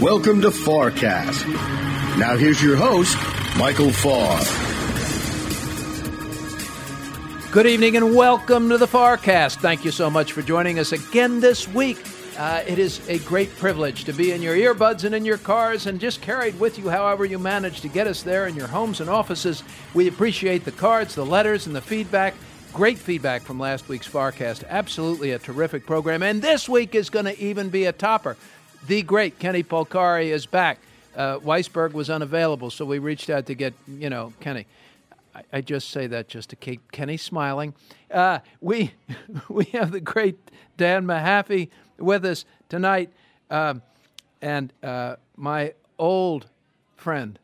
Welcome to FarrCast. Now here's your host, Michael Farr. Good evening and welcome to the FarrCast. Thank you so much for joining us again this week. Uh, it is a great privilege to be in your earbuds and in your cars and just carried with you however you manage to get us there in your homes and offices. We appreciate the cards, the letters, and the feedback. Great feedback from last week's FarrCast. Absolutely a terrific program. And this week is going to even be a topper the great Kenny Polcari is back. Uh, Weisberg was unavailable, so we reached out to get, you know, Kenny. I, I just say that just to keep Kenny smiling. Uh, we we have the great Dan Mahaffee with us tonight, um, and uh, my old friend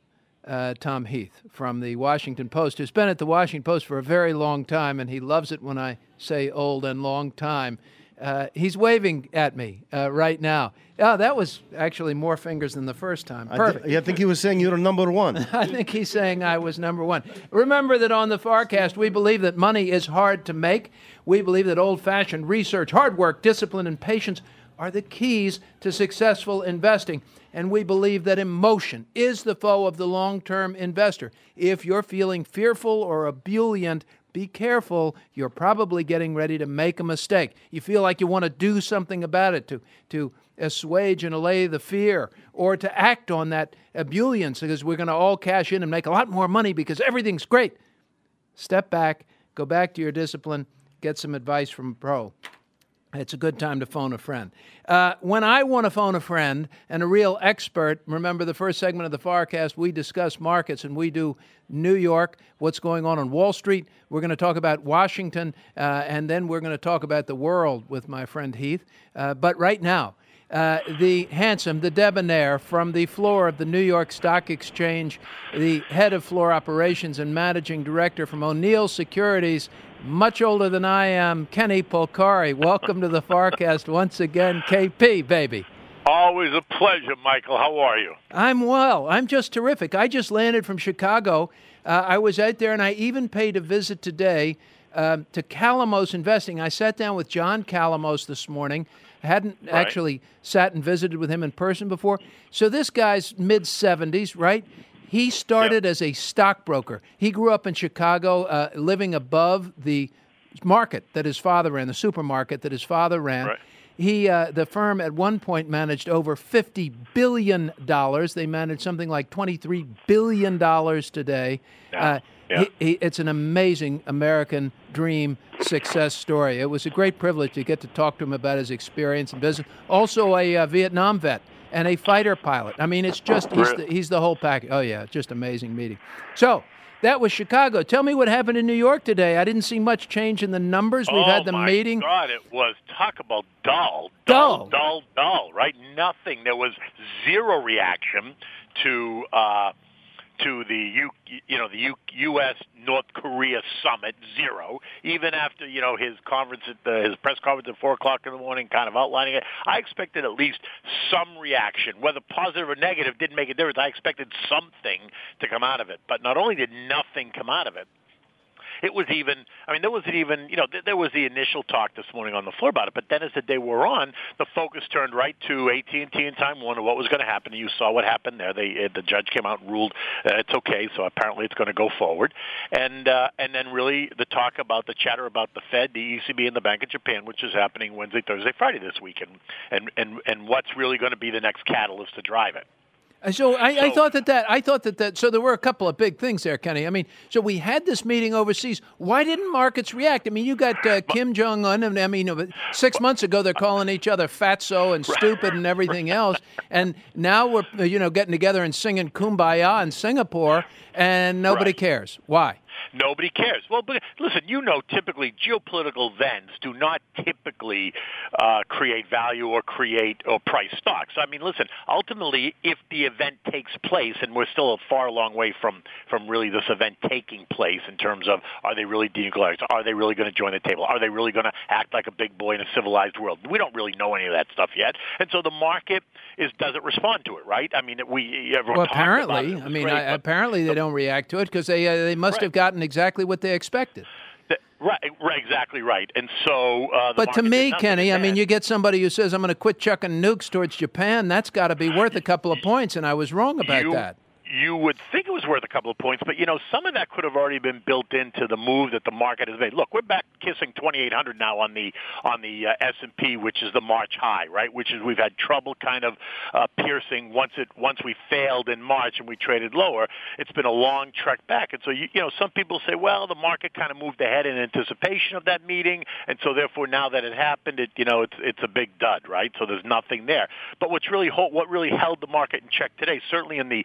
uh, Tom Heath from the Washington Post, who's been at the Washington Post for a very long time, and he loves it when I say old and long time. Uh, he's waving at me uh, right now. Oh, that was actually more fingers than the first time. Perfect. I, th- I think he was saying you're number one. I think he's saying I was number one. Remember that on the FarrCast, we believe that money is hard to make. We believe that old fashioned research, hard work, discipline, and patience are the keys to successful investing. And we believe that emotion is the foe of the long term investor. If you're feeling fearful or ebullient, be careful. You're probably getting ready to make a mistake. You feel like you want to do something about it to, to assuage and allay the fear or to act on that ebullience because we're going to all cash in and make a lot more money because everything's great. Step back, go back to your discipline, get some advice from a pro. It's a good time to phone a friend. Uh, when I want to phone a friend and a real expert, remember the first segment of the FarrCast, we discuss markets and we do New York, what's going on on Wall Street. We're going to talk about Washington, uh, and then we're going to talk about the world with my friend Heath. Uh, but right now, uh, the handsome, the debonair from the floor of the New York Stock Exchange, the head of floor operations and managing director from O'Neill Securities, much older than I am, Kenny Polcari. Welcome to the FarrCast once again, KP, baby. Always a pleasure, Michael. How are you? I'm well. I'm just terrific. I just landed from Chicago. Uh, I was out there, and I even paid a visit today um, to Calamos Investing. I sat down with John Calamos this morning. I hadn't Right. actually sat and visited with him in person before. So this guy's mid 70s, right? He started as a stockbroker. He grew up in Chicago, uh, living above the market that his father ran, the supermarket that his father ran. Right. He, uh, the firm at one point managed over fifty billion dollars. They manage something like twenty-three billion dollars today. Yeah. Uh, Yeah. he- he- it's an amazing American dream success story. It was a great privilege to get to talk to him about his experience in business. Also, a uh, Vietnam vet and a fighter pilot. I mean, it's just he's the, he's the whole package. Oh yeah, just amazing meeting. So. That was Chicago. Tell me what happened in New York today. I didn't see much change in the numbers. We've oh had the meeting. Oh my meeting. God, it was talk about dull, Dull. dull, dull, dull. Right? Nothing. There was zero reaction to uh, to the U, you know the U, U.S. North Korea summit. Zero. Even after you know his conference at the, his press conference at four o'clock in the morning, kind of outlining it. I expected at least some reaction, whether positive or negative, didn't make a difference. I expected something to come out of it, but not only did nothing come out of it. It was even, I mean, there wasn't even, you know, th- there was the initial talk this morning on the floor about it, but then as the day wore on, the focus turned right to AT&T and Time Warner, what was going to happen. You saw what happened there. They, uh, the judge came out and ruled uh, it's okay, so apparently it's going to go forward. And, uh, and then really the talk about the chatter about the Fed, the ECB, and the Bank of Japan, which is happening Wednesday, Thursday, Friday this week, and, and, and, and what's really going to be the next catalyst to drive it. So I, I thought that that I thought that that so there were a couple of big things there, Kenny. I mean, so we had this meeting overseas. Why didn't markets react? I mean, you got uh, Kim Jong Un, and I mean, six months ago they're calling each other fatso and stupid and everything else, and now we're you know getting together and singing "Kumbaya" in Singapore, and nobody Right. cares. Why? Nobody cares. Well, but listen, you know, typically geopolitical events do not typically uh, create value or create or price stocks. I mean, listen, ultimately, if the event takes place, and we're still a far long way from from really this event taking place in terms of are they really denuclearized? Are they really going to join the table? Are they really going to act like a big boy in a civilized world? We don't really know any of that stuff yet, and so the market is doesn't respond to it, right? I mean, we everyone Well, talked about it. apparently, It I mean, great, I, apparently they don't react to it because they uh, they must Right. have gotten exactly what they expected. Right, right, exactly right. And so, uh, the But to me, Kenny, I mean, you get somebody who says, I'm going to quit chucking nukes towards Japan. That's got to be worth a couple of points, and I was wrong about you, that. You would think it was worth a couple of points, but you know some of that could have already been built into the move that the market has made. Look, we're back kissing 2,800 now on the on the uh, S&P, which is the March high, right? Which is we've had trouble kind of uh, piercing once it once we failed in March and we traded lower. It's been a long trek back, and so you, you know some people say, well, the market kind of moved ahead in anticipation of that meeting, and so therefore now that it happened, it you know it's it's a big dud, right? So there's nothing there. But what's really what really held the market in check today, certainly in the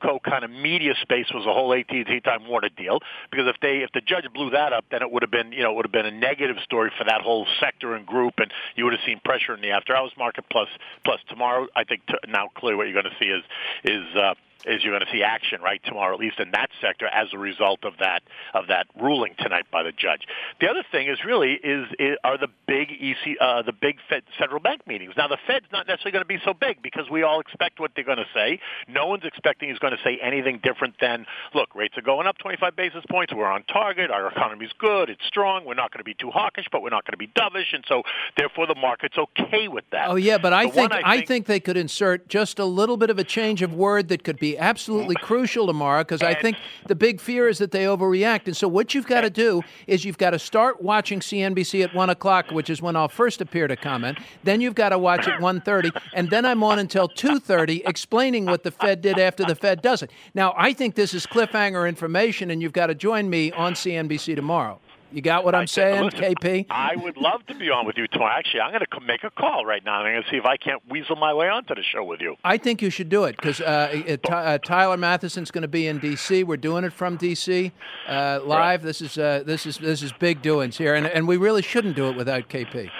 telco kind of media space, was the whole AT&T Time Warner deal. Because if they if the judge blew that up, then it would have been you know it would have been a negative story for that whole sector and group, and you would have seen pressure in the after hours market. Plus plus tomorrow, I think t- now clearly what you're going to see is is uh, is you're going to see action right tomorrow, at least in that sector, as a result of that of that ruling tonight by the judge. The other thing is really is, is are the big EC uh, the big Fed central bank meetings. Now the Fed's not necessarily going to be so big because we all expect what they're going to say. No one's expecting he's going to say anything different than look, rates are going up 25 basis points. We're on target. Our economy's good. It's strong. We're not going to be too hawkish, but we're not going to be dovish, and so therefore the market's okay with that. Oh yeah, but I The think, one I think they could insert just a little bit of a change of word that could be absolutely crucial tomorrow because I think the big fear is that they overreact. And so what you've got to do is you've got to start watching CNBC at one o'clock, which is when I'll first appear to comment. Then you've got to watch at 1.30, and then I'm on until two thirty explaining what the Fed did after the Fed does it. Now I think this is cliffhanger information, and you've got to join me on CNBC tomorrow. You got what I'm saying, listen, KP? I would love to be on with you tomorrow. Actually, I'm going to make a call right now. and I'm going to see if I can't weasel my way onto the show with you. I think you should do it because uh, uh, uh, Tyler Mathisen's going to be in D.C. We're doing it from D.C. Uh, live. This is uh, this is this is big doings here, and and we really shouldn't do it without KP.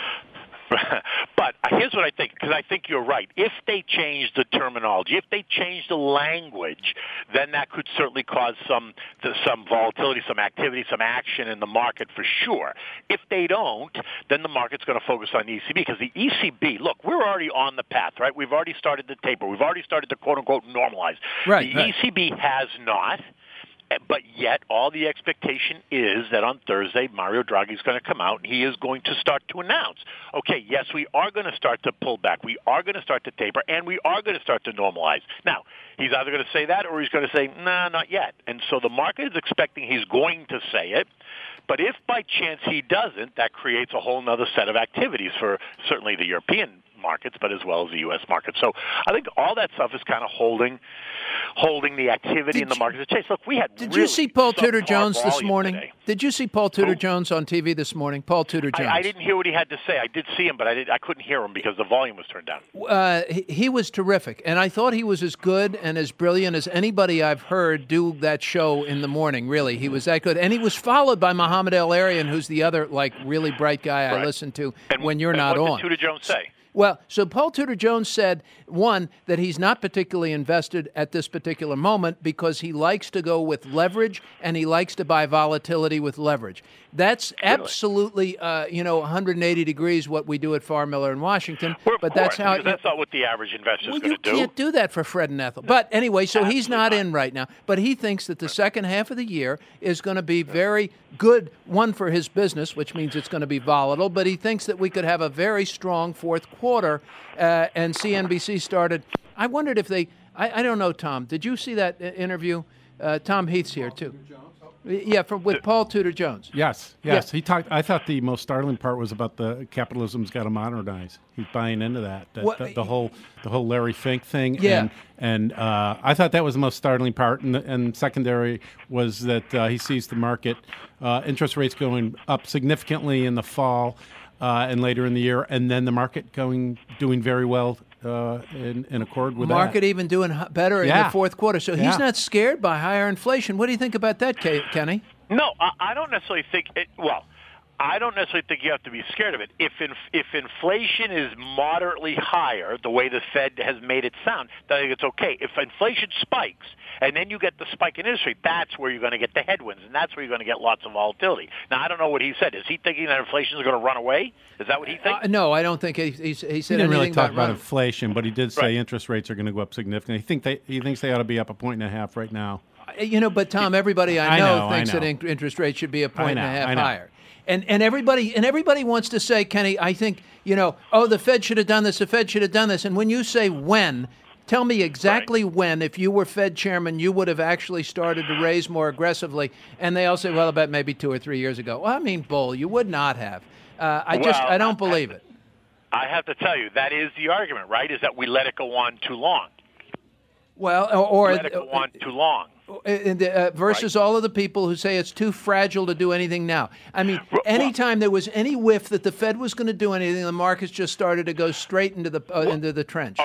but here's what I think, because I think you're right. If they change the terminology, if they change the language, then that could certainly cause some some volatility, some activity, some action in the market for sure. If they don't, then the market's going to focus on the ECB because the ECB. Look, we're already on the path, right? We've already started the taper. We've already started to quote unquote normalize. Right, The right. ECB has not. But yet, all the expectation is that on Thursday, Mario Draghi is going to come out and he is going to start to announce, okay, yes, we are going to start to pull back. We are going to start to taper, and we are going to start to normalize. Now, he's either going to say that or he's going to say, nah, not yet. And so the market is expecting he's going to say it. But if by chance he doesn't, that creates a whole other set of activities for certainly the European markets, but as well as the U.S. market. So I think all that stuff is kind of holding, holding the activity Did in the markets. Chase, look, we had Did really you see Paul Tudor Jones this morning? today. Did you see Paul Tudor? Jones on TV this morning? Paul Tudor Jones. I, I didn't hear what he had to say. I did see him, but I did, I couldn't hear him because the volume was turned down. uh, he, he was terrific, and I thought he was as good and as brilliant as anybody I've heard do that show in the morning. Really, he was that good, and he was followed by Mohamed El-Erian, who's the other like really bright guy I listen to And when you're not what on. did Tudor Jones say? Well, so Paul Tudor Jones said, one, that he's not particularly invested at this particular moment because he likes to go with leverage and he likes to buy volatility with leverage. That's absolutely, uh, you know, 180 degrees what we do at Farr Miller in Washington. Well, but course, that's how that's not what the average investor well, is going you to do. You can't do that for Fred and Ethel. But anyway, so he's not, not. in right now. But he thinks that the second half of the year is going to be very good, one for his business, which means it's going to be volatile. But he thinks that we could have a very strong fourth quarter. Uh, and CNBC started. I wondered if they. I, I don't know, Tom. Did you see that uh, interview? Uh, Tom Heath's here too. Yeah, from with Paul Tudor Jones. Yes, yes. He talked. I thought the most startling part was about the capitalism's got to modernize. He's buying into that. that What- the, the whole the whole Larry Fink thing. Yeah. And, and uh, I thought that was the most startling part. And, and secondary was that uh, he sees the market uh, interest rates going up significantly in the fall uh, and later in the year, and then the market going doing very well uh, in, in accord with Market that. even doing h- better in the fourth quarter. So he's Yeah. not scared by higher inflation. What do you think about that, Kenny? No, I, I don't necessarily think. It, well, I don't necessarily think you have to be scared of it. If in, if inflation is moderately higher, the way the Fed has made it sound, then I think it's okay. If inflation spikes and then you get the spike in interest rate, that's where you're going to get the headwinds, and that's where you're going to get lots of volatility. Now, I don't know what he said. Is he thinking that inflation is going to run away? Is that what he thinks? Uh, no, I don't think he, he, he said He didn't anything really talk about running- inflation, but he did say Right. interest rates are going to go up significantly. He think they he thinks they ought to be up a point and a half right now. You know, but Tom, everybody I I know, know, I thinks that interest rates should be a point and a half I higher. And and everybody and everybody wants to say, Kenny, I think you know, oh, the Fed should have done this. The Fed should have done this. And when you say when, tell me exactly when, if you were Fed chairman, you would have actually started to raise more aggressively. And they all say, well, about maybe two or three years ago. Well, I mean, bull, you would not have. Uh, I just I don't I- believe it. I have to tell you, that is the argument, right? Is that we let it go on too long. Well, or, or Let it go on too long. Uh, versus all of the people who say it's too fragile to do anything now. I mean, anytime there was any whiff that the Fed was going to do anything, the markets just started to go straight into the uh, into the trench.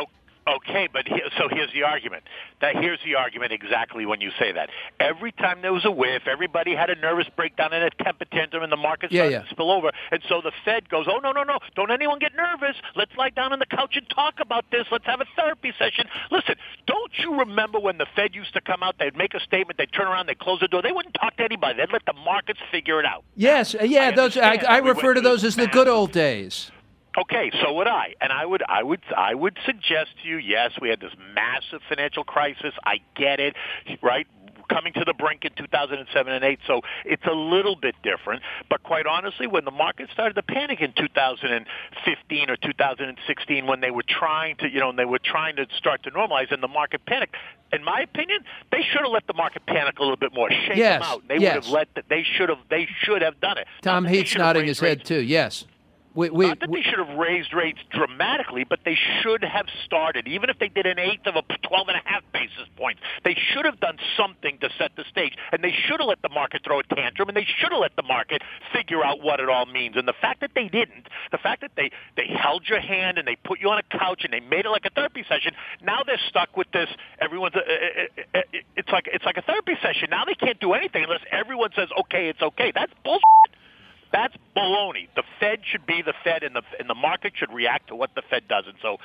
Okay, but here, so here's the argument. That here's the argument exactly when you say that. Every time there was a whiff, everybody had a nervous breakdown and a temper tantrum, and the market Yeah, started yeah. to spill over. And so the Fed goes, "Oh no, no, no! Don't anyone get nervous. Let's lie down on the couch and talk about this. Let's have a therapy session." Listen, don't you remember when the Fed used to come out? They'd make a statement, they'd turn around, they'd close the door. They wouldn't talk to anybody. They'd let the markets figure it out. Yes, yeah, I those I. I We refer to those as the good old days. Okay, so would I, and I would, I would, I would suggest to you. Yes, we had this massive financial crisis. I get it, right? Coming to the brink in 2007 and 8, so it's a little bit different. But quite honestly, when the market started to panic in 2015 or 2016, when they were trying to, you know, and they were trying to start to normalize, and the market panicked. In my opinion, they should have let the market panic a little bit more, shake Yes, them out. They yes. would have let. The, they should have. They should have done it. Tom that Heath's nodding his head too. Yes, we, we, not that we- they should have raised rates dramatically, but they should have started, even if they did an eighth of a 12 and a half basis points. They should have done something to set the stage, and they should have let the market throw a tantrum, and they should have let the market figure out what it all means. And the fact that they didn't, the fact that they they held your hand and they put you on a couch and they made it like a therapy session. Now they're stuck with this. Everyone's uh, uh, uh, uh, it's like it's like a therapy session. Now they can't do anything unless everyone says okay, it's okay. That's bullshit. That's baloney. The Fed should be the Fed, and the and the market should react to what the Fed does. And so,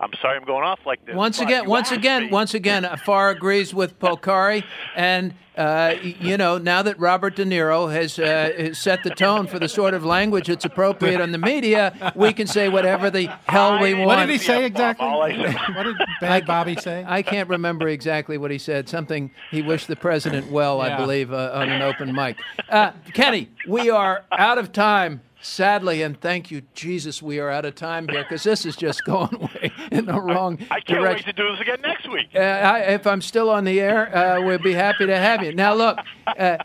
I'm sorry I'm going off like this. once again, once again, me. once again, uh, Farr agrees with Polcari, and uh, you know now that Robert De Niro has, uh, has set the tone for the sort of language that's appropriate on the media, we can say whatever the hell we want. What did he say exactly? I what did Bad Bobby say? I can't remember exactly what he said. Something he wished the president well, I believe, uh, on an open mic. Uh, Kenny, we are out of time. Sadly, and thank you, Jesus, we are out of time here because this is just going way in the wrong I can't direction. wait to do this again next week. Uh, I, if I'm still on the air, uh, we'll be happy to have you. Now, look, uh,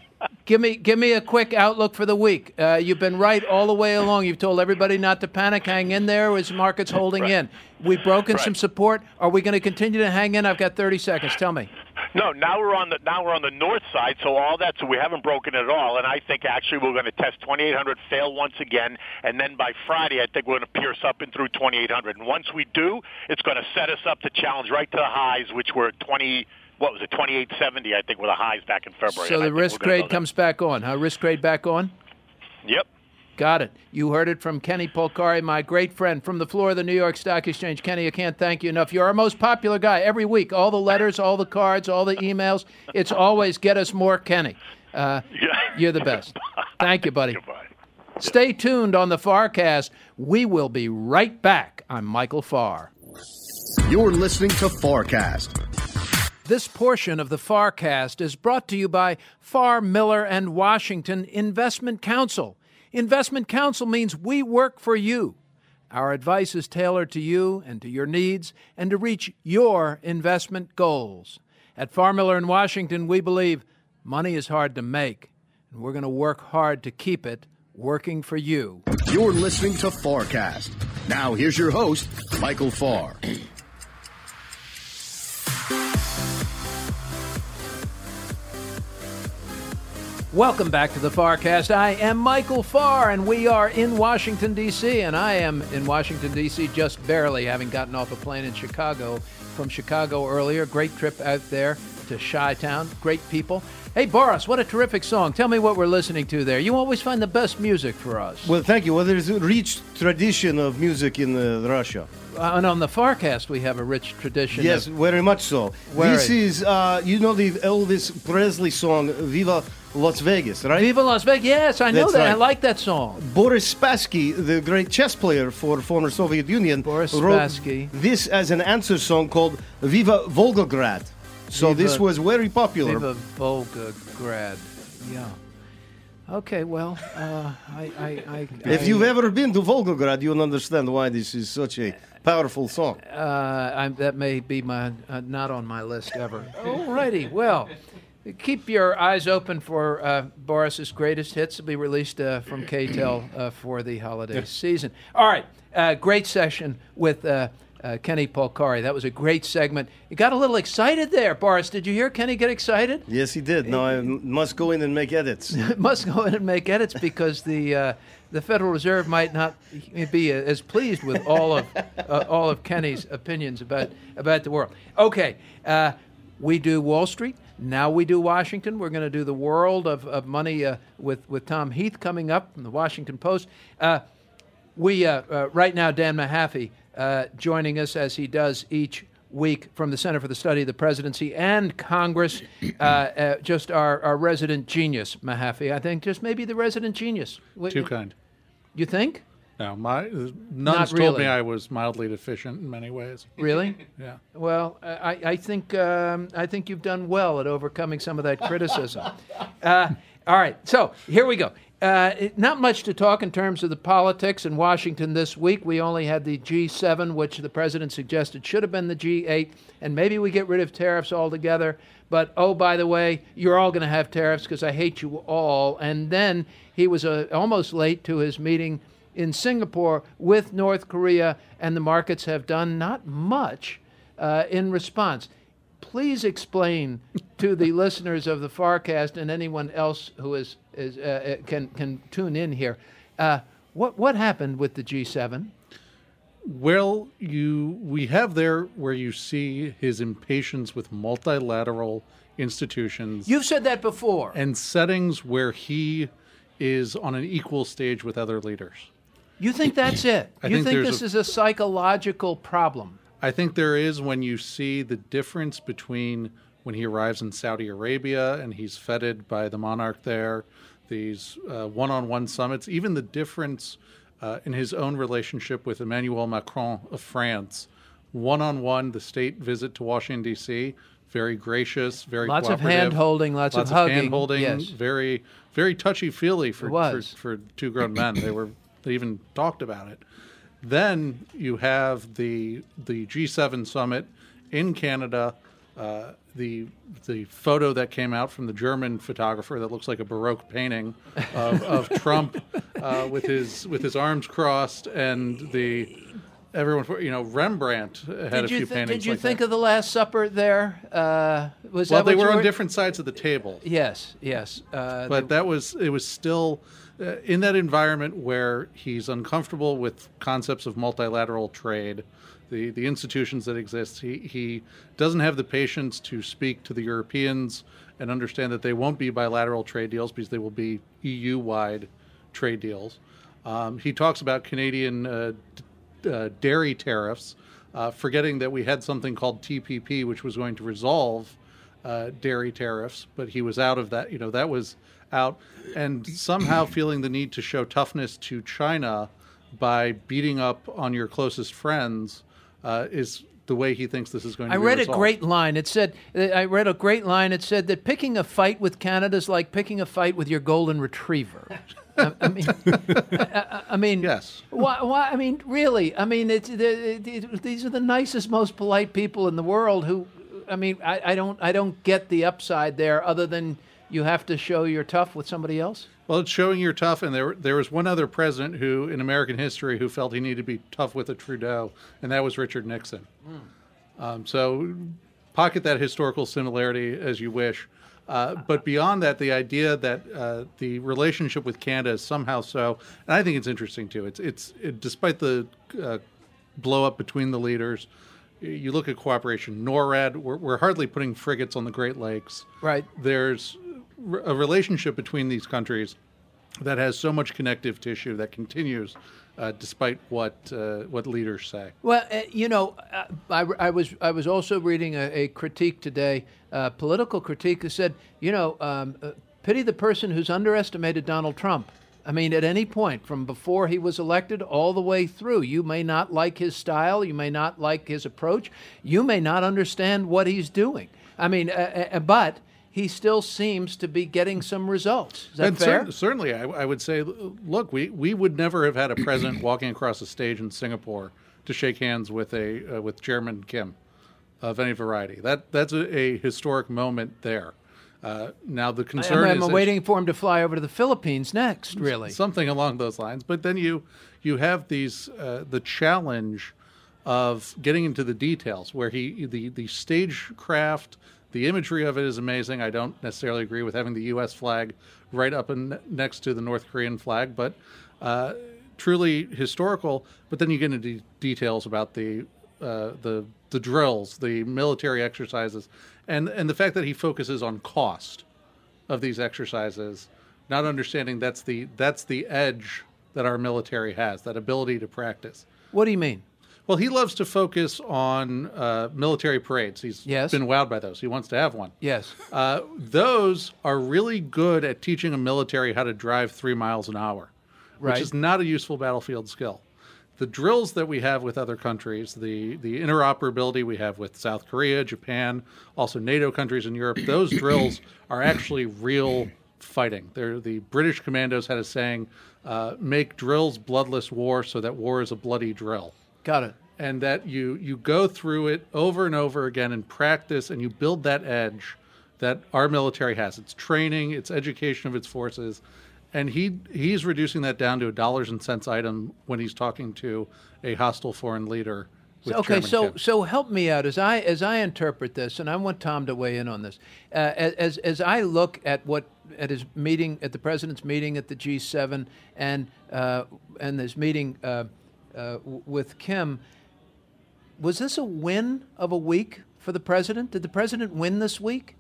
give me give me a quick outlook for the week. Uh, you've been right all the way along. You've told everybody not to panic, hang in there as markets holding in. We've broken some support. Are we going to continue to hang in? I've got 30 seconds. Tell me. No, now we're on the now we're on the north side, so all that so we haven't broken it at all. And I think actually we're going to test 2800, fail once again, and then by Friday I think we're going to pierce up and through 2800. And once we do, it's going to set us up to challenge right to the highs, which were 20. What was it? 2870, I think, were the highs back in February. So the risk grade comes back on. Huh? Risk grade back on? Yep. Got it. You heard it from Kenny Polcari, my great friend from the floor of the New York Stock Exchange. Kenny, I can't thank you enough. You're our most popular guy every week. All the letters, all the cards, all the emails. It's always get us more Kenny. Uh, Yeah. you're the best. Thank you, buddy. Goodbye. Stay tuned on the FarrCast. We will be right back. I'm Michael Farr. You're listening to FarrCast. This portion of the FarrCast is brought to you by Farr Miller and Washington Investment Counsel. Investment Counsel means we work for you. Our advice is tailored to you and to your needs and to reach your investment goals. At Farr Miller and Washington, we believe money is hard to make, and we're going to work hard to keep it working for you. You're listening to FarrCast. Now here's your host, Michael Farr. Welcome back to the FarrCast. I am Michael Farr, and we are in Washington, D.C., and I am in Washington, D.C. just barely, having gotten off a plane in Chicago from Chicago earlier. Great trip out there to Chi Town. Great people. Hey, Boris, what a terrific song. Tell me what we're listening to there. You always find the best music for us. Well, thank you. Well, there's a rich tradition of music in uh, Russia. Uh, and on the FarrCast, we have a rich tradition. Yes, of- very much so. Where this is, uh, you know, the Elvis Presley song "Viva Las Vegas," right? Viva Las Vegas. Yes, I know That's that. I like that song. Boris Spassky, the great chess player for former Soviet Union, Boris wrote Spassky. this as an answer song called "Viva Volgograd." So this was very popular. Viva Volgograd. Yeah. Okay, well, uh, I, I, I, If you've ever been to Volgograd, you'll understand why this is such a powerful song. Uh, that may be my uh, not on my list ever. Alrighty, well, keep your eyes open for uh, Boris's greatest hits to be released uh, from K-tel uh, for the holiday season. All right, uh, great session with. Uh, uh, Kenny Polcari. That was a great segment. You got a little excited there, Boris. Did you hear Kenny get excited? Yes, he did. No, I must go in and make edits. must go in and make edits because the uh, the Federal Reserve might not be as pleased with all of uh, all of Kenny's opinions about about the world. Okay, uh, we do Wall Street. Now we do Washington. We're going to do the world of, of money uh, with with Tom Heath coming up from the Washington Post. Uh, we uh, uh, right now Dan Mahaffee uh, joining us as he does each week from the Center for the Study of the Presidency and Congress. Uh, uh, just our, our resident genius, Mahaffee. I think just maybe the resident genius. Too kind. You think? No, my nuns told really. me I was mildly deficient in many ways. Really? Yeah. Well, I, I think um, I think you've done well at overcoming some of that criticism. Uh, all right, so here we go. Uh, it- not much to talk in terms of the politics in Washington this week. We only had the G7, which the president suggested should have been the G8, and maybe we get rid of tariffs altogether. But oh, by the way, you're all going to have tariffs because I hate you all. And then he was uh, almost late to his meeting in Singapore with North Korea, and the markets have done not much uh, in response. Please explain to the listeners of the FarrCast and anyone else who is, is uh, uh, can can tune in here. Uh, what what happened with the G7? Well, you we have there where you see his impatience with multilateral institutions You've said that before. and settings where he is on an equal stage with other leaders. You think that's it? I you think think this a- is a psychological problem? I think there is when you see the difference between when he arrives in Saudi Arabia and he's feted by the monarch there, these one on one summits, even the difference uh, in his own relationship with Emmanuel Macron of France. One on one, the state visit to Washington, D.C., very gracious, very Lots of hand-holding, lots of lots hugging, hand holding, yes. very, very touchy feely for, for, for two grown men. They were, they even talked about it. Then you have the the G7 summit in Canada. Uh, the the photo that came out from the German photographer that looks like a Baroque painting of, of Trump uh, with his with his arms crossed and the everyone you know Rembrandt had a few th- paintings. did you like think that. of the Last Supper there? Uh, was Well, they were on different sides of the table. Yes, yes. Uh, but that was it was still in that environment where he's uncomfortable with concepts of multilateral trade the the institutions that exist he he doesn't have the patience to speak to the Europeans and understand that they won't be bilateral trade deals because they will be EU wide trade deals um, he talks about Canadian uh, d- uh, dairy tariffs uh, forgetting that we had something called TPP which was going to resolve uh, dairy tariffs, but he was out of that. You know, that was out, and somehow feeling the need to show toughness to China by beating up on your closest friends uh, is the way he thinks this is going to I read a great line. It said, I read a great line. It said that picking a fight with Canada is like picking a fight with your golden retriever. I, I mean, I, I mean, Yes. Why, why? I mean, really? I mean, it's it, it, these are the nicest, most polite people in the world. Who, I mean, I, I don't, I don't get the upside there, other than you have to show you're tough with somebody else. Well, it's showing you're tough, and there there was one other president who, in American history, who felt he needed to be tough with a Trudeau, and that was Richard Nixon. Um, so, pocket that historical similarity as you wish. Uh, but beyond that, the idea that uh, the relationship with Canada is somehow so, and I think it's interesting too. It's it's it, despite the uh, blow up between the leaders, you look at cooperation. NORAD, we're, we're hardly putting frigates on the Great Lakes Right. there's a relationship between these countries that has so much connective tissue that continues uh, despite what uh, what leaders say. Well, uh, you know, uh, I, I was I was also reading a, a critique today, political critique that said, you know, um, uh, pity the person who's underestimated Donald Trump. I mean, at any point from before he was elected all the way through, you may not like his style, you may not like his approach, you may not understand what he's doing. I mean, uh, but he still seems to be getting some results. Is that and fair? cer- certainly, I, I would say, look, we, we would never have had a president walking across a stage in Singapore to shake hands with a uh, with Chairman Kim of any variety. That that's a, a historic moment there. Uh, now the concern I'm, is I'm waiting for him to fly over to the Philippines next. Really, something along those lines. But then you you have these uh, the challenge of getting into the details where he the the stagecraft, the imagery of it is amazing. I don't necessarily agree with having the U.S. flag right up and next to the North Korean flag, but uh, truly historical. But then you get into details about the uh, the the drills, the military exercises, and and the fact that he focuses on cost of these exercises, not understanding that's the that's the edge that our military has, that ability to practice. what do you mean? Well, he loves to focus on uh, military parades. He's Yes. been wowed by those. He wants to have one. Yes. Uh, those are really good at teaching a military how to drive three miles an hour, Right. which is not a useful battlefield skill. The drills that we have with other countries, the, the interoperability we have with South Korea, Japan, also NATO countries in Europe, those drills are actually real fighting. They're, the British commandos had a saying, uh, make drills bloodless war so that war is a bloody drill Got it. and that you you go through it over and over again in practice and you build that edge that our military has its training its education of its forces and he he's reducing that down to a dollars and cents item when he's talking to a hostile foreign leader So, okay, Chairman so Kim. so help me out as I as I interpret this, and I want Tom to weigh in on this. Uh, as as I look at what at his meeting at the president's meeting at the G7 and uh, and this meeting uh, uh, w- with Kim, was this a win of a week for the president? Did the president win this week?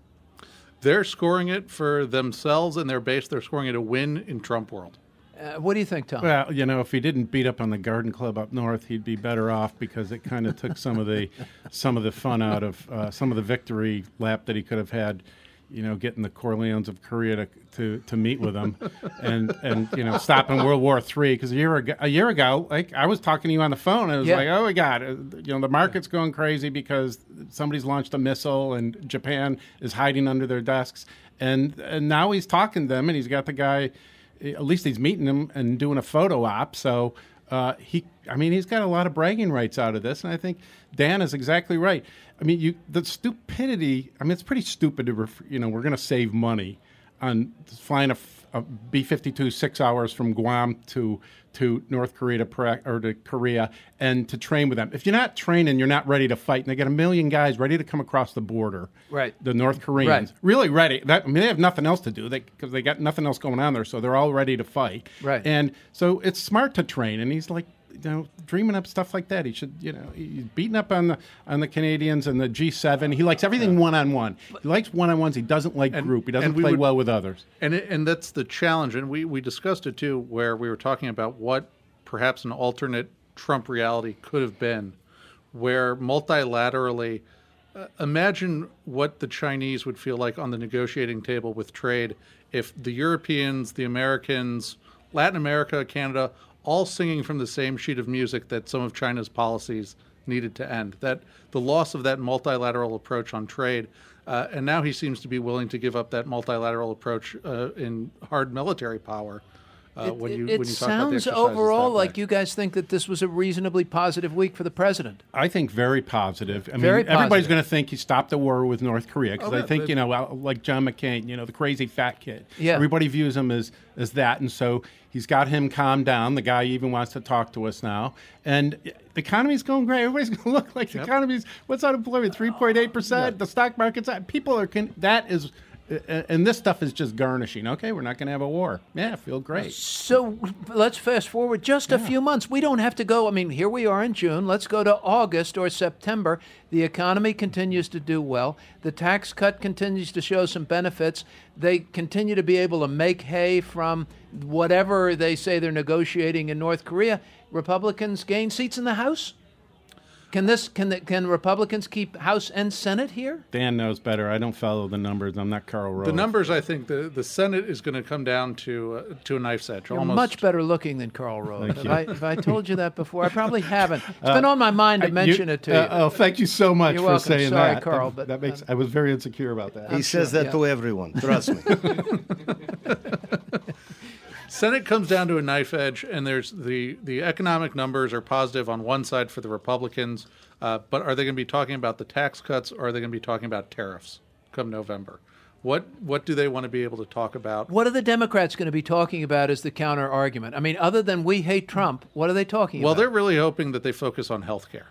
they're scoring it for themselves and their base they're scoring it a win in Trump world Uh, what do you think, Tom? Well, you know, if he didn't beat up on the Garden Club up north, he'd be better off because it kind of took some of the some of the fun out of uh, some of the victory lap that he could have had. You know, getting the Corleones of Korea to to, to meet with them and and you know, stopping World War Three. Because a year ago, a year ago, like I was talking to you on the phone, and it was Yeah. like, oh my God, uh, you know, the market's going crazy because somebody's launched a missile, and Japan is hiding under their desks, and and now he's talking to them, and he's got the guy at least he's meeting them and doing a photo op. So uh, he, I mean, he's got a lot of bragging rights out of this, and I think Dan is exactly right. I mean, you the stupidity. I mean, it's pretty stupid to, ref, you know, we're going to save money on flying a, Uh, a B-52 six hours from Guam to to North Korea to pra- or to Korea and to train with them. If you're not training, you're not ready to fight. And they got a million guys ready to come across the border. Right. The North Koreans Right. really ready. That, I mean, they have nothing else to do because they, got nothing else going on there, so they're all ready to fight. Right. And so it's smart to train. And he's like, you know, dreaming up stuff like that. He should, you know, he's beating up on the on the Canadians and the G7. He likes everything one on one. He likes one on ones. He doesn't like group. He doesn't we play would- well with others. And it, and that's the challenge, and we, we discussed it too, where we were talking about what perhaps an alternate Trump reality could have been, where multilaterally, uh, imagine what the Chinese would feel like on the negotiating table with trade if the Europeans, the Americans, Latin America, Canada, all singing from the same sheet of music that some of China's policies needed to end. That the loss of that multilateral approach on trade, uh, and now he seems to be willing to give up that multilateral approach uh, in hard military power. Uh, It, when you it when you talk about the sounds exercises overall that way. like you guys think that this was a reasonably positive week for the president. I think very positive. I Very mean, everybody's going to think he stopped the war with North Korea because Oh, I yeah, think you know, like John McCain, you know, the crazy fat kid. Yeah. Everybody views him as as that, and so he's got him calmed down. The guy even wants to talk to us now, and the economy's going great. Everybody's going to look like the economy's what's unemployment uh, three point eight percent. The stock market's at people are can, that is. And this stuff is just garnishing. Okay, we're not going to have a war. Yeah, feel great. So let's fast forward just a few months. We don't have to go. I mean, here we are in June. Let's go to August or September. The economy continues to do well. The tax cut continues to show some benefits. They continue to be able to make hay from whatever they say they're negotiating in North Korea. Republicans gain seats in the House. Can this can the, can Republicans keep House and Senate here? Dan knows better. I don't follow the numbers. I'm not Karl Rove. The numbers, I think, the, the Senate is going to come down to uh, to a knife's edge. You're almost. much better looking than Karl Rove. Thank Have you. I, have I told you that before? I probably haven't. It's been on my mind to You- mention it to you. uh, oh, thank you so much You're for welcome. saying Sorry, that. Karl, that, but, that makes. um, I was very insecure about that. He says sure, that yeah. to everyone. Trust me. Senate comes down to a knife edge, and there's the the economic numbers are positive on one side for the Republicans, uh, but are they going to be talking about the tax cuts, or are they going to be talking about tariffs come November? What what do they want to be able to talk about? What are the Democrats going to be talking about as the counter argument? I mean, other than we hate Trump, what are they talking Well, about? Well, they're really hoping that they focus on healthcare.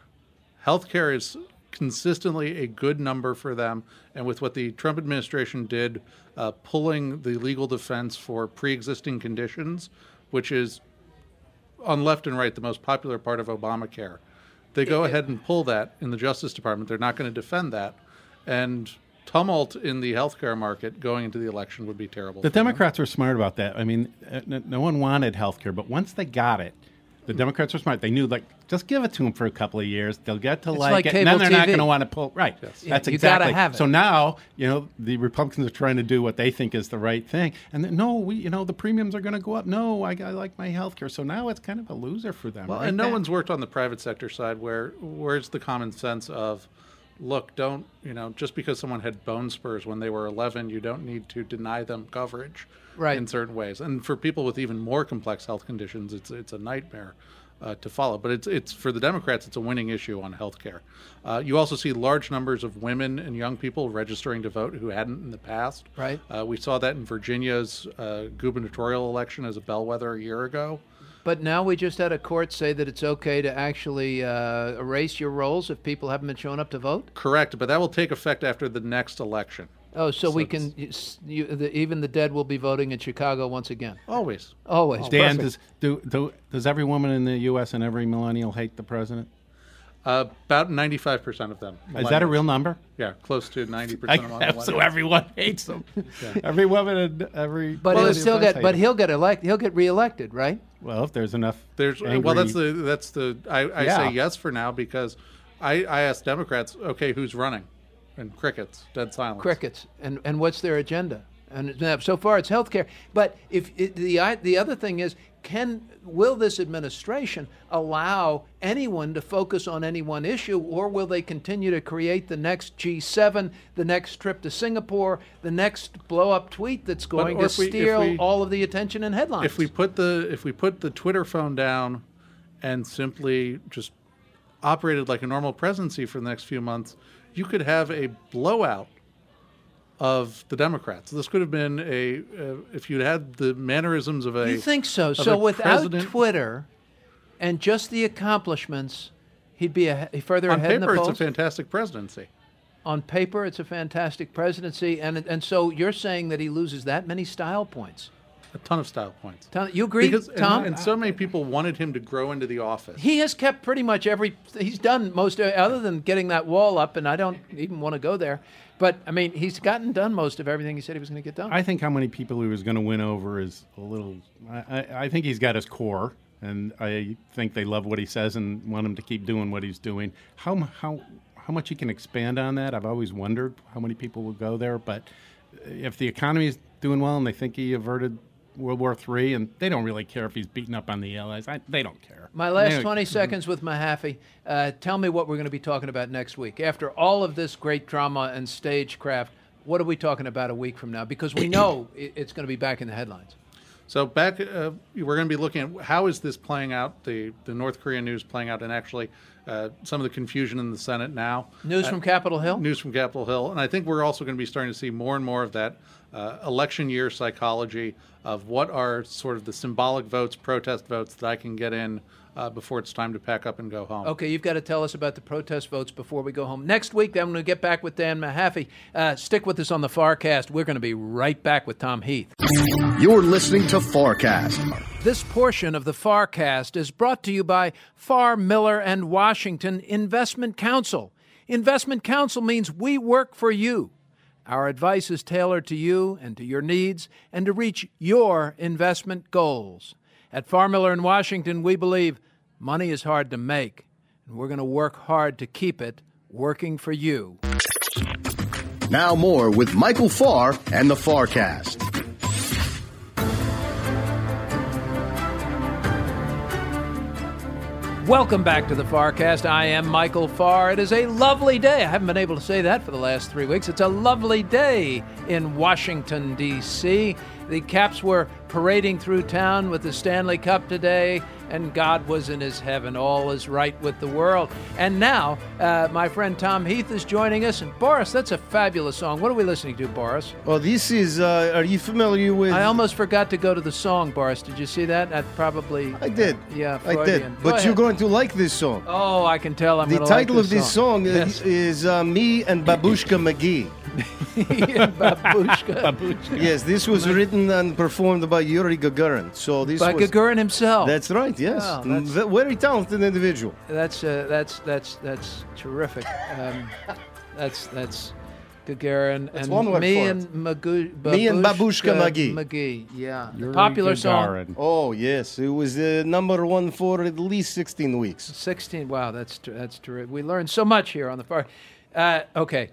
Healthcare is consistently a good number for them, and with what the Trump administration did, uh, pulling the legal defense for pre-existing conditions, which is on left and right the most popular part of Obamacare, they go ahead and pull that in the Justice Department. They're not going to defend that, and tumult in the healthcare market going into the election would be terrible. The for them. Democrats were smart about that. I mean, no one wanted healthcare, but once they got it, the Democrats were smart. They knew, like, just give it to them for a couple of years. They'll get to It's like, like it, and then they're not going to want to pull. Right. That's Yeah, you gotta exactly. have it. So now, you know, the Republicans are trying to do what they think is the right thing, and then, no, we, you know, the premiums are going to go up. No, I, I like my health care. So now it's kind of a loser for them. Well, right? and no Dan? one's worked on the private sector side where where's the common sense of look, don't you know, just because someone had bone spurs when they were 11, you don't need to deny them coverage Right. in certain ways. And for people with even more complex health conditions, it's it's a nightmare. Uh, to follow, but it's it's for the Democrats. It's a winning issue on health care. Uh, you also see large numbers of women and young people registering to vote who hadn't in the past. Right. Uh, we saw that in Virginia's uh, gubernatorial election as a bellwether a year ago. But now we just had a court say that it's okay to actually uh, erase your rolls if people haven't been showing up to vote. Correct, but that will take effect after the next election. Oh, so, we can you, you, the, even the dead will be voting in Chicago once again. Always. Always. Dan, Perfect. does, do, do, does every woman in the U.S. and every millennial hate the president? Uh, about 95% of them. Is that a real number? Yeah, close to 90% I of them. so everyone hates him. Every woman and every. But he'll still get. But him. he'll get elect. He'll get reelected, right? Well, if there's enough. There's angry, well, that's the that's the I, I Yeah. say yes for now because I I asked Democrats, okay, who's running, and crickets, dead silence. crickets and and what's their agenda and uh, so far it's healthcare. But if it, the the other thing is can will this administration allow anyone to focus on any one issue or will they continue to create the next G7 the next trip to Singapore the next blow up tweet that's going to we- steal we- all of the attention and headlines? If we put the if we put the Twitter phone down, and simply just operated like a normal presidency for the next few months, you could have a blowout of the Democrats. This could have been a uh, if you'd had the mannerisms of a. you think so so without president- Twitter and just the accomplishments he'd be a, further on ahead in the paper, it's a fantastic presidency. on paper, it's a fantastic presidency, and and so you're saying that he loses that many style points. A ton of style points. Tom, you agree, Because, and- Tom? And, so many people wanted him to grow into the office. he has kept pretty much every. He's done most, uh, other than getting that wall up, and I don't even want to go there. But I mean, he's gotten done most of everything he said he was going to get done. I think how many people he was going to win over is a little. I, I, I think he's got his core, and I think they love what he says and want him to keep doing what he's doing. How how how much he can expand on that? I've always wondered how many people will go there. But if the economy is doing well and they think he averted World War III, and they don't really care if he's beating up on the Allies, I, they don't care. My last They- 20 seconds with Mahaffee. Uh, tell me what we're going to be talking about next week. After all of this great drama and stagecraft, what are we talking about a week from now? Because we know it- it's going to be back in the headlines. So back, uh, we're going to be looking at how is this playing out, the, the North Korean news playing out, and actually uh, some of the confusion in the Senate now. News Uh, from Capitol Hill? News from Capitol Hill. And I think we're also going to be starting to see more and more of that uh, election year psychology of what are sort of the symbolic votes, protest votes that I can get in uh, before it's time to pack up and go home. Okay, you've got to tell us about the protest votes before we go home. Next week, I'm going to get back with Dan Mahaffee. Uh, stick with us on the FarrCast. We're going to be right back with Tom Heath. You're listening to FarrCast. This portion of the FarrCast is brought to you by Farr Miller and Washington Investment Counsel. Investment Counsel means we work for you. Our advice is tailored to you and to your needs and to reach your investment goals. At Farr Miller in Washington, we believe money is hard to make, and we're going to work hard to keep it working for you. Now more with Michael Farr and the FarrCast. Welcome back to the FarrCast. I am Michael Farr. It is a lovely day. I haven't been able to say that for the last three weeks. It's a lovely day in Washington, D.C. The Caps were parading through town with the Stanley Cup today, and God was in his heaven. All is right with the world. And now, uh, my friend Tom Heath is joining us. And Boris, that's a fabulous song. What are we listening to, Boris? Oh, this is. Uh, are you familiar with? I almost forgot to go to the song, Boris. Did you see that? That probably. I did. Yeah, I did. But ahead. you're going to like this song. Oh, I can tell. I'm the title like of this song, uh, Yes. is uh, "Me and Babushka McGee." Babushka. Babushka. Yes, this was written and performed by Yuri Gagarin. So this By was. Gagarin himself. That's right. Yes, Wow, Mm, that's- very talented individual. That's uh, that's that's that's terrific. Um, that's that's Gagarin That's and one word me for it. and Magu- Me and Babushka Babushka McGee. McGee, yeah, The Yuri popular song. Oh yes, it was uh, number one for at least 16 weeks. Sixteen. Wow, that's ter- that's terrific. We learned so much here on the far. Uh, okay,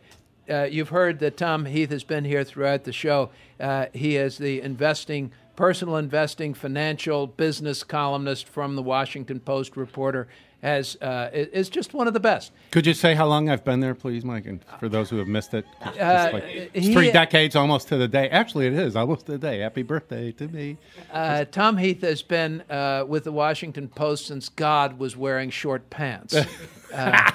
uh, you've heard that Tom Heath has been here throughout the show. Uh, he is the investing, personal investing, financial business columnist from the Washington Post. Reporter has uh, is just one of the best. Could you say how long I've been there, please, Mike? And for those who have missed it, Uh, like, he- three decades almost to the day. Actually, it is almost to the day. Happy birthday to me. Uh, Tom Heath has been uh, with the Washington Post since God was wearing short pants. Uh,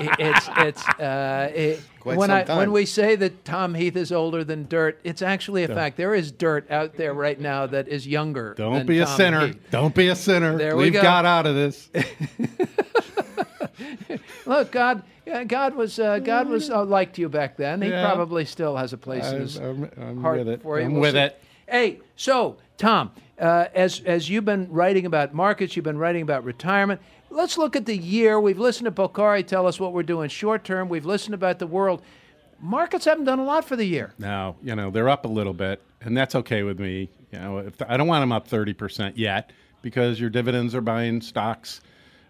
it- it's it's uh, it, when I when we say that Tom Heath is older than dirt, it's actually a fact. There is dirt out there right now that is younger. Don't be a sinner. Heath. Don't be a sinner. There we We've go. got out of this. Look, God, God was uh, God was uh, liked you back then. He Yeah. probably still has a place in I'm, his I'm, I'm heart with it. for you. I'm We'll with see. it. Hey, so Tom, uh, as as you've been writing about markets, you've been writing about retirement. Let's look at the year. We've listened to Polcari tell us what we're doing short term. We've listened about the world. Markets haven't done a lot for the year. Now, you know, they're up a little bit, and that's okay with me. You know, if I don't want them up 30% yet because your dividends are buying stocks.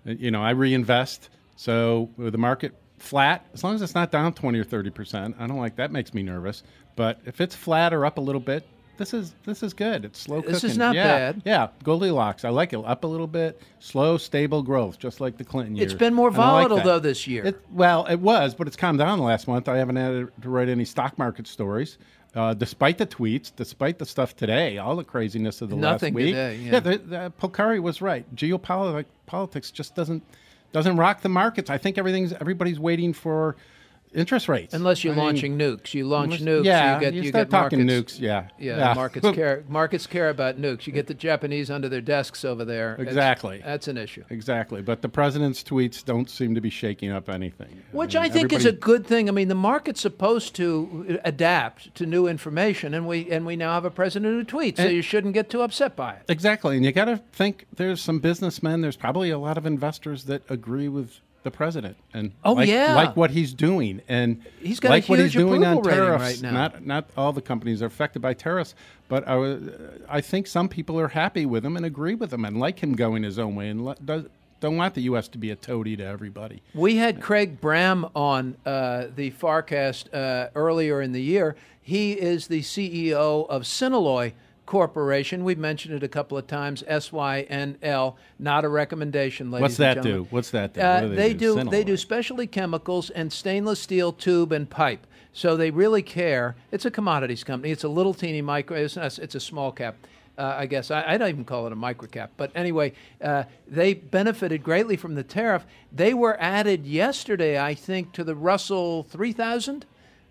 Uh, You know, I reinvest. So with the market flat, as long as it's not down 20 or 30%, I don't like that makes me nervous. But if it's flat or up a little bit, this is this is good. It's slow This is not yeah, bad. Yeah, Goldilocks. I like it. Up a little bit, slow, stable growth, just like the Clinton years. It's been more I like volatile though this year. It, well, it was, but it's calmed down the last month. I haven't had to write any stock market stories. Uh, despite the tweets, despite the stuff today, all the craziness of the Nothing last week. today, yeah. the, the, Polcari was right. Geopolitics politics just doesn't doesn't rock the markets. I think everything's everybody's waiting for interest rates. Unless you're I mean, launching nukes, you launch unless- nukes, Yeah, you get you you start get talking markets. nukes. Yeah, Yeah, markets care. Markets care about nukes. You get the Japanese under their desks over there. It's- Exactly. that's an issue. Exactly, but the president's tweets don't seem to be shaking up anything. Which mean, I think is a good thing. I mean, the market's supposed to adapt to new information, and we and we now have a president who tweets, so And- you shouldn't get too upset by it. Exactly, and you got to think there's some businessmen. There's probably a lot of investors that agree with the president and Oh, like, yeah. like what he's doing and He's got a like what he's doing on tariffs. right now. Not not all the companies are affected by tariffs, but I, was- I think some people are happy with him and agree with him and like him going his own way and let, does, don't want the U.S. to be a toady to everybody. We had Craig Bram on uh, the FarrCast uh, earlier in the year. He is the CEO of Synalloy Corporation. We've mentioned it a couple of times. S Y N L, not a recommendation, ladies What's and that gentlemen. do? What's that do? Uh, What do they do they do specialty chemicals and stainless steel tube and pipe. So they really care. It's a commodities company. It's a little teeny micro. It's, not, it's a small cap. Uh, I guess I, I don't even call it a micro cap. But anyway, uh, they benefited greatly from the tariff. They were added yesterday, I think, to the Russell 3000.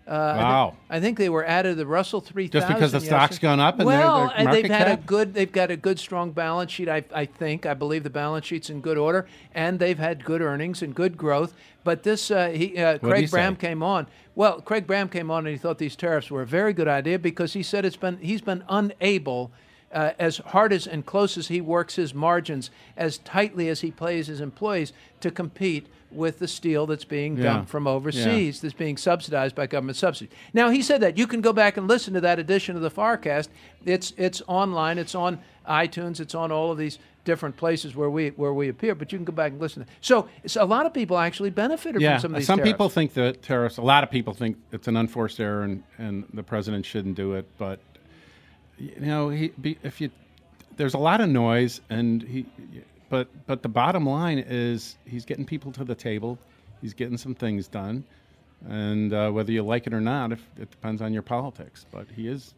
Uh, I thi- Wow. I think they were added to the Russell 3000. because the stock's gone up and their- well, their and they've had a good. They've got a good, strong balance sheet. I, I think. I believe the balance sheet's in good order, and they've had good earnings and good growth. But this, uh, he, uh, Craig Bram say? came on. Well, Craig Bram came on, and he thought these tariffs were a very good idea because he said it's been he's been unable. uh, as hard as and close as he works his margins, as tightly as he plays his employees to compete with the steel that's being Yeah. dumped from overseas that's being subsidized by government subsidy. Now he said that you can go back and listen to that edition of the FarrCast. It's it's online. It's on iTunes. It's on all of these different places where we where we appear. But you can go back and listen. So, so a lot of people actually benefited Yeah, from some of these. some tariffs. people think that tariffs. A lot of people think it's an unforced error, and, and the president shouldn't do it. But you know, he if you there's a lot of noise, and he, but but the bottom line is he's getting people to the table. He's getting some things done, and uh, whether you like it or not, if, it depends on your politics. But he is.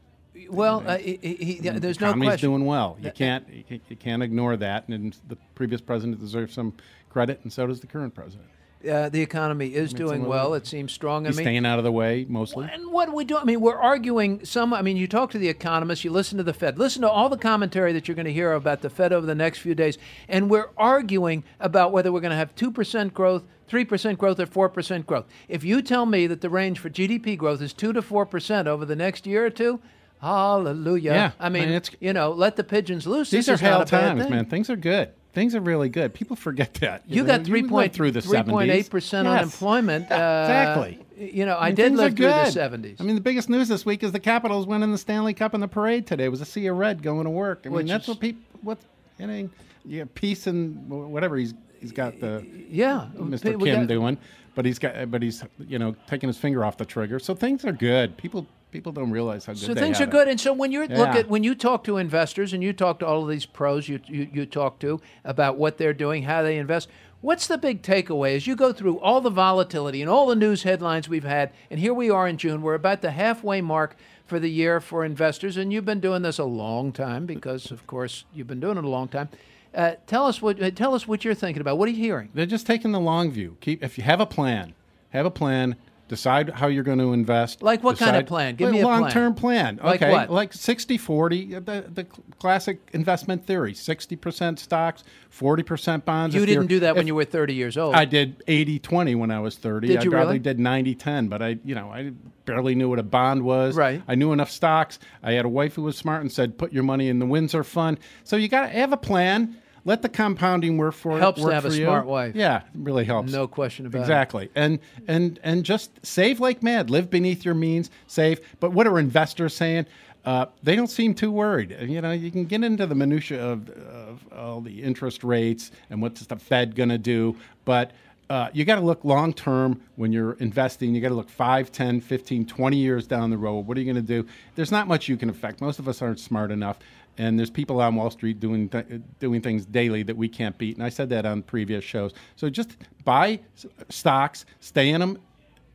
Well, uh, he, he, he- there's no question. doing well. You can't you can't- you can't ignore that, and the previous president deserves some credit, and so does the current president. Uh, the economy is doing some well. It seems strong. I mean, staying out of the way mostly. And what do we do? I mean, we're arguing some. I mean, you talk to the economists, you listen to the Fed, listen to all the commentary that you're going to hear about the Fed over the next few days, and we're arguing about whether we're going to have 2% growth, 3% growth, or 4% growth. If you tell me that the range for GDP growth is 2 to 4% over the next year or two, hallelujah. Yeah, I mean, I mean, it's- you know, let the pigeons loose. These This are hell times, man. Things are good. Things are really good. People forget that. You know, got three point through the three point eight percent unemployment. Yeah, uh, exactly. You know, I, mean, did live through the seventies. I mean, the biggest news this week is the Capitals winning the Stanley Cup in the parade today. It was a sea of red going to work. I mean, Which that's is- what people. What I mean, yeah, peace and whatever he's he's got the yeah, Mr. Kim got- doing, but he's got but he's you know taking his finger off the trigger. So things are good. People people don't realize how good. So things are it. good, and so when you look Yeah. at when you talk to investors and you talk to all of these pros you, you you talk to about what they're doing, how they invest. What's the big takeaway as you go through all the volatility and all the news headlines we've had? And here we are in June. We're about the halfway mark for the year for investors, and you've been doing this a long time because, of course, you've been doing it a long time. Uh, tell us what uh, tell us what you're thinking about. What are you hearing? They're just taking the long view. Keep if you have a plan, have a plan. Decide how you're going to invest. Like what kind of Decide- plan? Give Like me a plan. long-term plan. Like okay, what? like 60-40, uh, the, the classic investment theory. 60% stocks, 40% bonds. You If didn't do that when you were 30 years old. I did 80-20 when I was 30. Did I you probably really? did 90-10, but I, you know, I barely knew what a bond was. Right. I knew enough stocks. I had a wife who was smart and said, "Put your money in the Windsor fund." So you got to have a plan. Let the compounding work for Helps to work have a you. smart wife. Yeah, it really helps. No question about it. exactly. And and and just save like mad. Live beneath your means. Save. But what are investors saying? Uh, they don't seem too worried. You know, you can get into the minutia of, of all the interest rates and what's the Fed going to do, but uh, you got to look long term when you're investing. You got to look 5, 10, 15, 20 years down the road. What are you going to do? There's not much you can affect. Most of us aren't smart enough. And there's people on Wall Street doing th- doing things daily that we can't beat. And I said that on previous shows. So just buy s- stocks, stay in them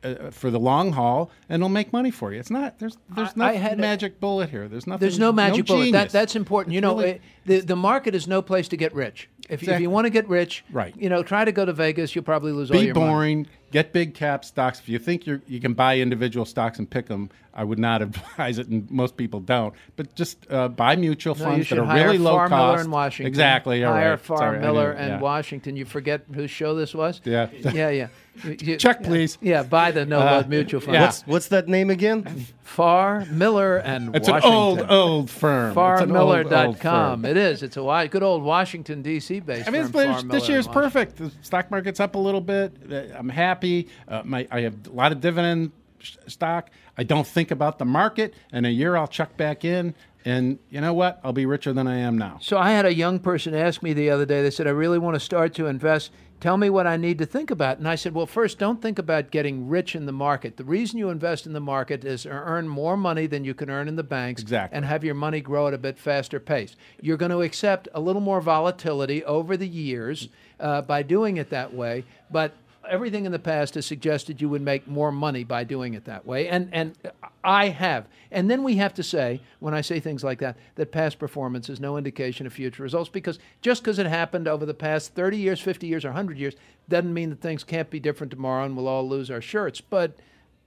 uh, for the long haul, and it'll make money for you. It's not there's there's no had a- magic bullet here. There's nothing. There's no magic bullet. That, that's important. You know, really- eh, the the market is no place to get rich. If, if you want to get rich, Right. You know, try to go to Vegas. You'll probably lose all be your money. boring. Get big cap stocks. If you think you you can buy individual stocks and pick them, I would not advise it, and most people don't. But just uh, buy mutual No, funds you that should are hire really low Farr cost. Miller in Washington. Exactly. all hire right. Farr Sorry, Miller and yeah. Washington. You forget whose show this was? Yeah. yeah, yeah. You- you- Check, please. Yeah, buy the no load mutual fund. yeah. What's what's that name again? Farr Miller and It's Washington. an old, old firm. It's an old, old FarrMiller.com. It is. It's a good old Washington D.C. based. I mean, firm, this, Farr this Miller year's perfect. The stock market's up a little bit. Uh, I'm happy. Uh, my, I have a lot of dividend sh- stock. I don't think about the market. In a year, I'll chuck back in, and you know what? I'll be richer than I am now. So I had a young person ask me the other day. They said, "I really want to start to invest. Tell me what I need to think about." And I said, "Well, first, don't think about getting rich in the market. The reason you invest in the market is to earn more money than you can earn in the banks, Exactly. and have your money grow at a bit faster pace. You're going to accept a little more volatility over the years uh, by doing it that way, but." Everything in the past has suggested you would make more money by doing it that way, and and I have. And then we have to say, when I say things like that, that past performance is no indication of future results because just because it happened over the past 30 years, 50 years, or 100 years doesn't mean that things can't be different tomorrow and we'll all lose our shirts. But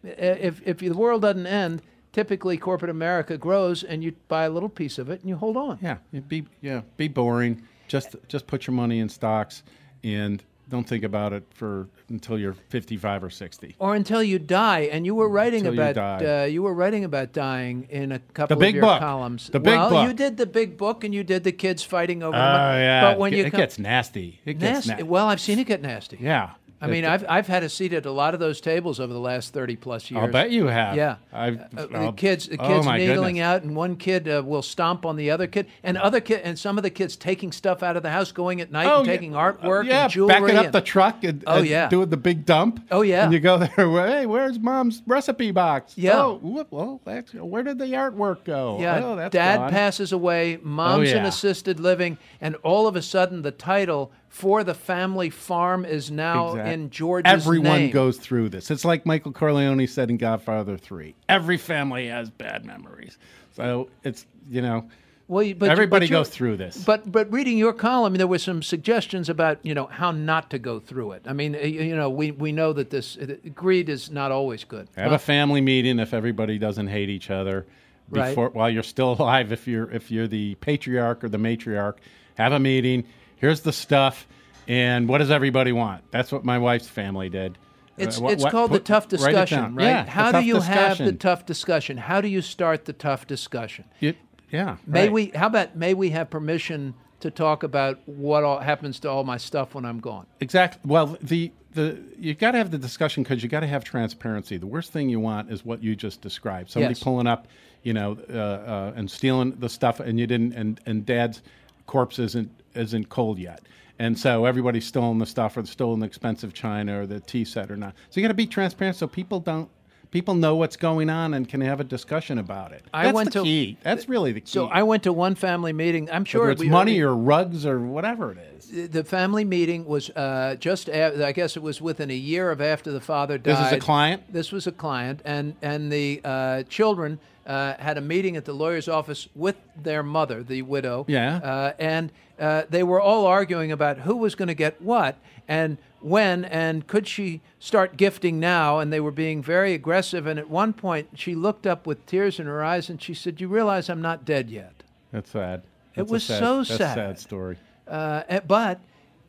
if, if the world doesn't end, typically corporate America grows and you buy a little piece of it and you hold on. Yeah, be yeah, be boring. Just just put your money in stocks, and don't think about it for until you're 55 or 60. or until you die. And you were writing Until about die. uh, you were writing about dying in a couple big of your book. columns. The big well, book. you did the big book, and you did the kids fighting over. Oh money. yeah, but when it, you it come, gets nasty. It gets nasty, na- well, I've seen it get nasty. yeah. I mean, I've I've had a seat at a lot of those tables over the last thirty plus years. I'll bet you have. Yeah, I've, Uh, the kids, the oh kids my needling goodness. out, and one kid uh, will stomp on the other kid, and other kid, and some of the kids taking stuff out of the house, going at night, Oh, and yeah. taking artwork yeah, and jewelry. backing up and- the truck and, Oh, and yeah. doing the big dump. Oh, yeah. and you go there. well, Hey, where's mom's recipe box? Yeah. Oh, whoop, well, where did the artwork go? Yeah, oh, that's dad gone. passes away, mom's in yeah. assisted living, and all of a sudden the title for the family farm is now Exact- in George's Everyone name. goes through this. It's like Michael Corleone said in Godfather Three. Every family has bad memories. So it's you know Well, but everybody but goes through this. But but reading your column, there were some suggestions about you know how not to go through it. I mean, you know, we we know that this uh, greed is not always good. Have a family meeting if everybody doesn't hate each other Right. while you're still alive. If you're if you're the patriarch or the matriarch, have a meeting. Here's the stuff, and what does everybody want? That's what my wife's family did. It's Uh, what- it's what- called the tough discussion, down. right? Yeah, how do you have the tough discussion? How do you start the tough discussion? You- yeah. May right. we? How about may we have permission to talk about what all happens to all my stuff when I'm gone? Exactly. Well, the the you got to have the discussion because you've got to have transparency. The worst thing you want is what you just described. Somebody Yes. pulling up, you know, uh, uh, and stealing the stuff, and you didn't, and and Dad's corpse isn't isn't cold yet. And so everybody's stolen the stuff, or stolen the expensive china, or the tea set, or not. So you got to be transparent, so people don't, people know what's going on and can have a discussion about it. I That's went the to- key. That's really the key. So I went to one family meeting. I'm sure whether it's we money or rugs or whatever it is. the family meeting was uh, just I guess it was within a year of after the father died. This is a client? This was a client, and and the uh, children uh, had a meeting at the lawyer's office with their mother, the widow. Yeah. Uh, and uh, they were all arguing about who was going to get what and when and could she start gifting now and they were being very aggressive and at one point she looked up with tears in her eyes and she said you realize i'm not dead yet That's sad. That's a was sad, so that's a sad. sad story. uh, eh, but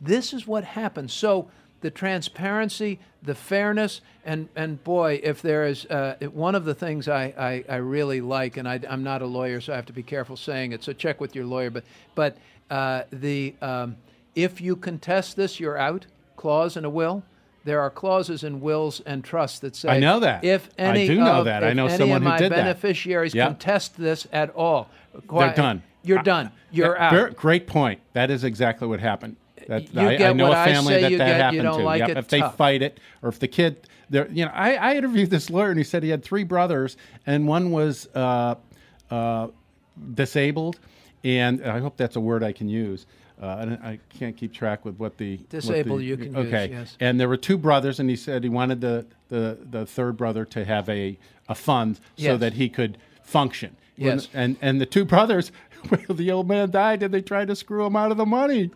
this is what happens. So the transparency, the fairness, and and boy, if there is uh, one of the things I, I, I really like, and I, I'm not a lawyer, so I have to be careful saying it. So check with your lawyer. But but uh, the um, if you contest this, you're out clause in a will. There are clauses in wills and trusts that say I know that. if I any do know of, that. I know any someone of who my did that. beneficiaries Yep. contest this at all, They're done. You're I- done. You're Yeah, out. great point. That is exactly what happened. That, You I, I get know what a I family say that you that get, you happened don't to. like Yep, it, if they tough. fight it, or if the kid, they're, you know, I, I interviewed this lawyer and he said he had three brothers and one was uh, uh, disabled, and I hope that's a word I can use. Uh, and I can't keep track with what the what Disabled the- you can use, okay. yes. And there were two brothers, and he said he wanted the the, the third brother to have a, a fund so that he could function. When- Yes. and and the two brothers, well, the old man died, and they tried to screw him out of the money.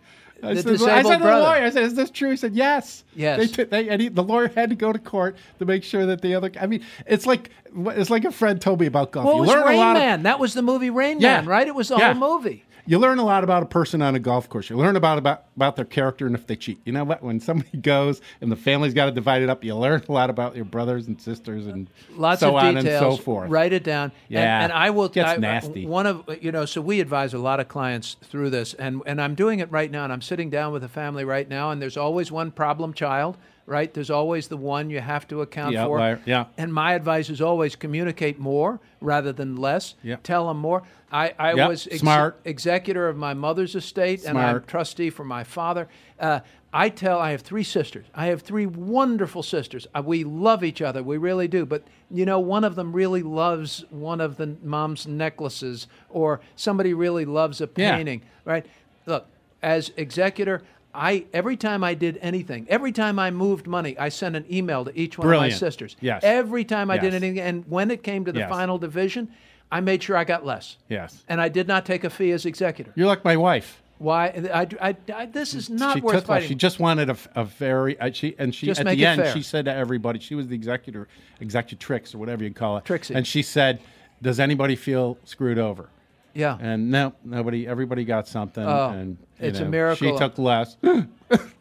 I The said, I said to the lawyer, I said, "Is this true?" He said, "Yes." Yes. They they, and he, the lawyer had to go to court to make sure that the other. I mean, it's like it's like a friend told me about golf. Well, it you was Rain a lot of- Man. that was the movie Rain Yeah. Man, right? It was the Yeah. whole movie. You learn a lot about a person on a golf course. You learn about about, about their character and if they cheat. You know what? When somebody goes and the family's got to divide it up, you learn a lot about your brothers and sisters and Lots so of on details. and so forth. Write it down. And- Yeah. And, I will. Gets I- nasty. One of you know. So we advise a lot of clients through this, and and I'm doing it right now. And I'm sitting down with a family right now, and there's always one problem child. Right, there's always the one you have to account Yeah, for. outlier, yeah. And my advice is always communicate more rather than less. Yeah. Tell them more. I, I was ex- smart. executor of my mother's estate, and I'm trustee for my father. Uh, I tell I have three sisters. I have three wonderful sisters. Uh, we love each other. We really do. But you know, one of them really loves one of the mom's necklaces, or somebody really loves a Yeah. painting. Right? Look, as executor. I every time I did anything, every time I moved money, I sent an email to each one of my sisters. Yes. Every time I did anything, and when it came to the Yes. final division, I made sure I got less. Yes. And I did not take a fee as executor. You're like my wife. Why? I, I, I, this is not she worth took, fighting. She just wanted a, a very uh, she and she Just at the end fair. she said to everybody she was the executor executrix or whatever you call it Trixie. and she said does anybody feel screwed over Yeah. And no, nobody, everybody got something. Oh, and it's a miracle. She took less.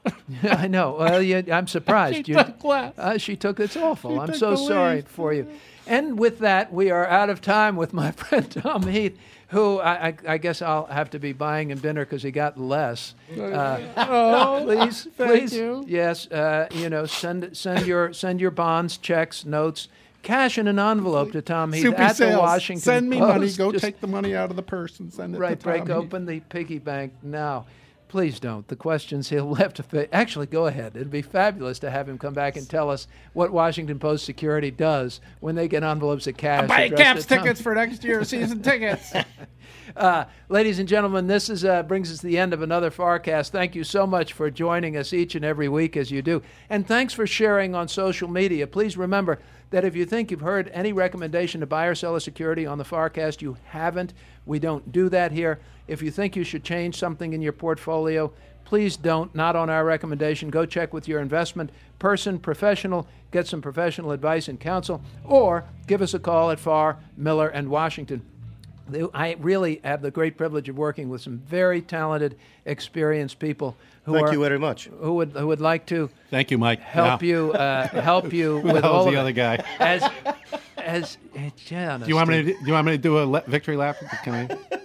I know. Well, you, I'm surprised. She you, took less. Uh, she took. It's awful. I'm so sorry lead. for you. And with that, we are out of time with my friend Tom Heath, who I, I, I guess I'll have to be buying him dinner because he got less. Uh, oh, please, thank please, you. yes. Uh, you know, send send your send your bonds, checks, notes, cash in an envelope to Tom Heath Soupy at sales. the Washington Send me Post. money. Go Just- take the money out of the purse and send it Right, to Tom break Heath. open the piggy bank now. Please don't. The questions he'll have to. Actually, go ahead. It'd be fabulous to have him come back and tell us what Washington Post security does when they get envelopes of cash. Buy addressed Caps tickets for next year's season tickets. Uh, ladies and gentlemen, this is uh, brings us to the end of another FarrCast. Thank you so much for joining us each and every week as you do, and thanks for sharing on social media. Please remember that if you think you've heard any recommendation to buy or sell a security on the FarrCast, you haven't. We don't do that here. If you think you should change something in your portfolio, please don't. Not on our recommendation. Go check with your investment person, professional, get some professional advice and counsel, or give us a call at Farr, Miller, and Washington. They- I really have the great privilege of working with some very talented, experienced people who Thank are you very much. who would who would like to Thank you, Mike. help Yeah. you uh, help you Who with hell all is of the it. other guy? as as yeah, Do you want me to? Do you want me to do a le- victory lap? Can I?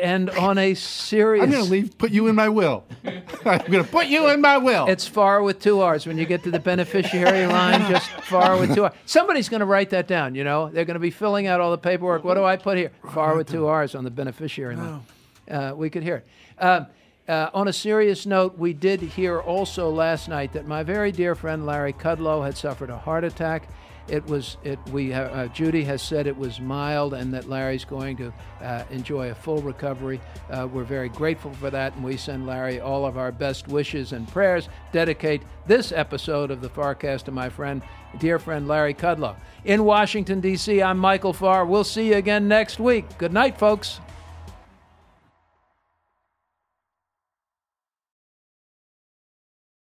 And on a serious I'm going to leave. Put you in my will. I'm going to put you in my will. It's Farr with two R's. When you get to the beneficiary line, just Farr with two R's. Somebody's going to write that down, you know? They're going to be filling out all the paperwork. What do I put here? Farr with two R's on the beneficiary line. Uh, we could hear it. Um, uh, on a serious note, we did hear also last night that my very dear friend Larry Kudlow had suffered a heart attack. It was it. We uh, Judy has said it was mild, and that Larry's going to uh, enjoy a full recovery. Uh, we're very grateful for that, and we send Larry all of our best wishes and prayers. Dedicate this episode of the FarrCast to my friend, dear friend Larry Kudlow. In Washington D.C., I'm Michael Farr. We'll see you again next week. Good night, folks.